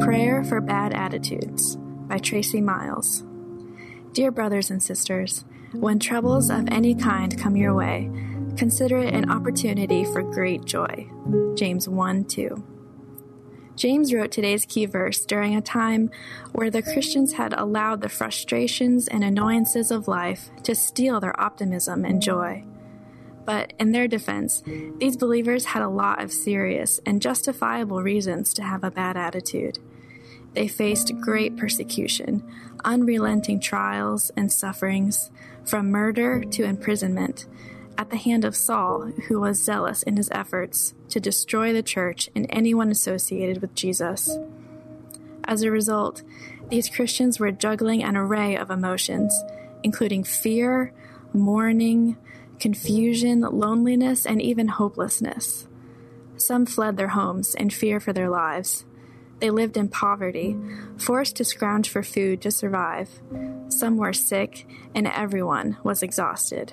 Prayer for Bad Attitudes by Tracie Miles. Dear brothers and sisters, when troubles of any kind come your way, consider it an opportunity for great joy. James 1 2. James wrote today's key verse during a time where the Christians had allowed the frustrations and annoyances of life to steal their optimism and joy. But in their defense, these believers had a lot of serious and justifiable reasons to have a bad attitude. They faced great persecution, unrelenting trials and sufferings, from murder to imprisonment, at the hand of Saul, who was zealous in his efforts to destroy the church and anyone associated with Jesus. As a result, these Christians were juggling an array of emotions, including fear, mourning, confusion, loneliness, and even hopelessness. Some fled their homes in fear for their lives. They lived in poverty, forced to scrounge for food to survive. Some were sick, and everyone was exhausted.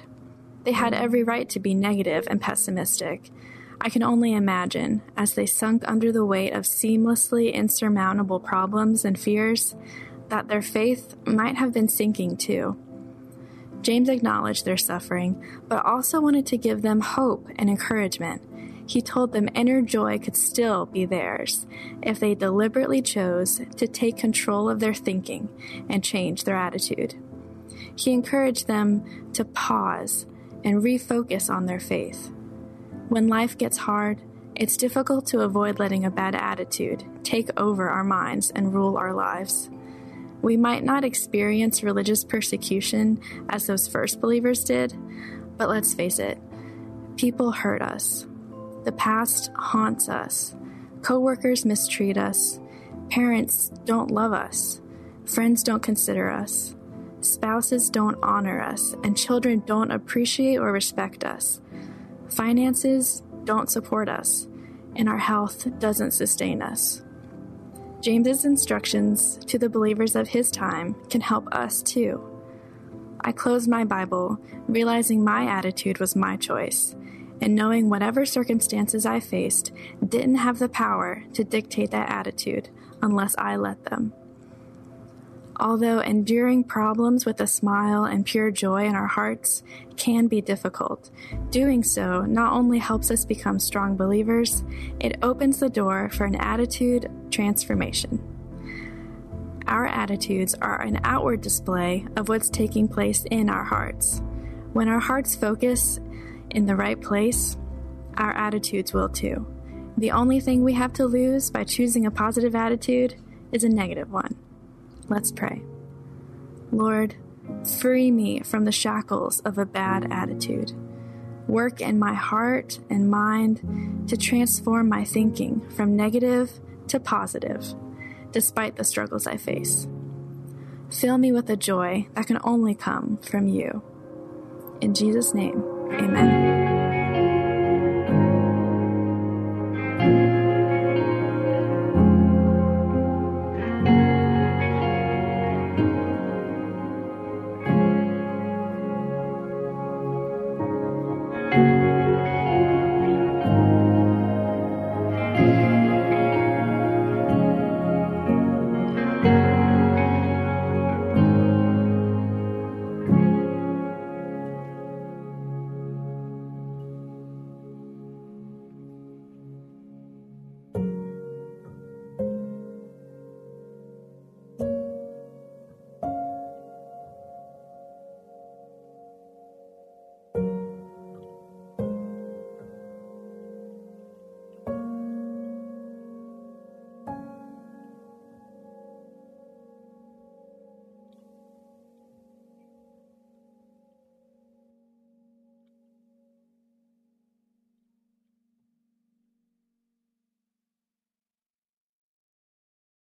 They had every right to be negative and pessimistic. I can only imagine, as they sunk under the weight of seamlessly insurmountable problems and fears, that their faith might have been sinking too. James acknowledged their suffering, but also wanted to give them hope and encouragement. He told them inner joy could still be theirs if they deliberately chose to take control of their thinking and change their attitude. He encouraged them to pause and refocus on their faith. When life gets hard, it's difficult to avoid letting a bad attitude take over our minds and rule our lives. We might not experience religious persecution as those first believers did, but let's face it, people hurt us. The past haunts us. Coworkers mistreat us. Parents don't love us. Friends don't consider us spouses don't honor us, and children don't appreciate or respect us. Finances don't support us, and our health doesn't sustain us. James's instructions to the believers of his time can help us too. I closed my Bible, realizing my attitude was my choice, and knowing whatever circumstances I faced didn't have the power to dictate that attitude unless I let them. Although enduring problems with a smile and pure joy in our hearts can be difficult, doing so not only helps us become strong believers, it opens the door for an attitude transformation. Our attitudes are an outward display of what's taking place in our hearts. When our hearts focus in the right place, our attitudes will too. The only thing we have to lose by choosing a positive attitude is a negative one. Let's pray. Lord, free me from the shackles of a bad attitude. Work in my heart and mind to transform my thinking from negative to positive, despite the struggles I face. Fill me with a joy that can only come from you. In Jesus' name, amen.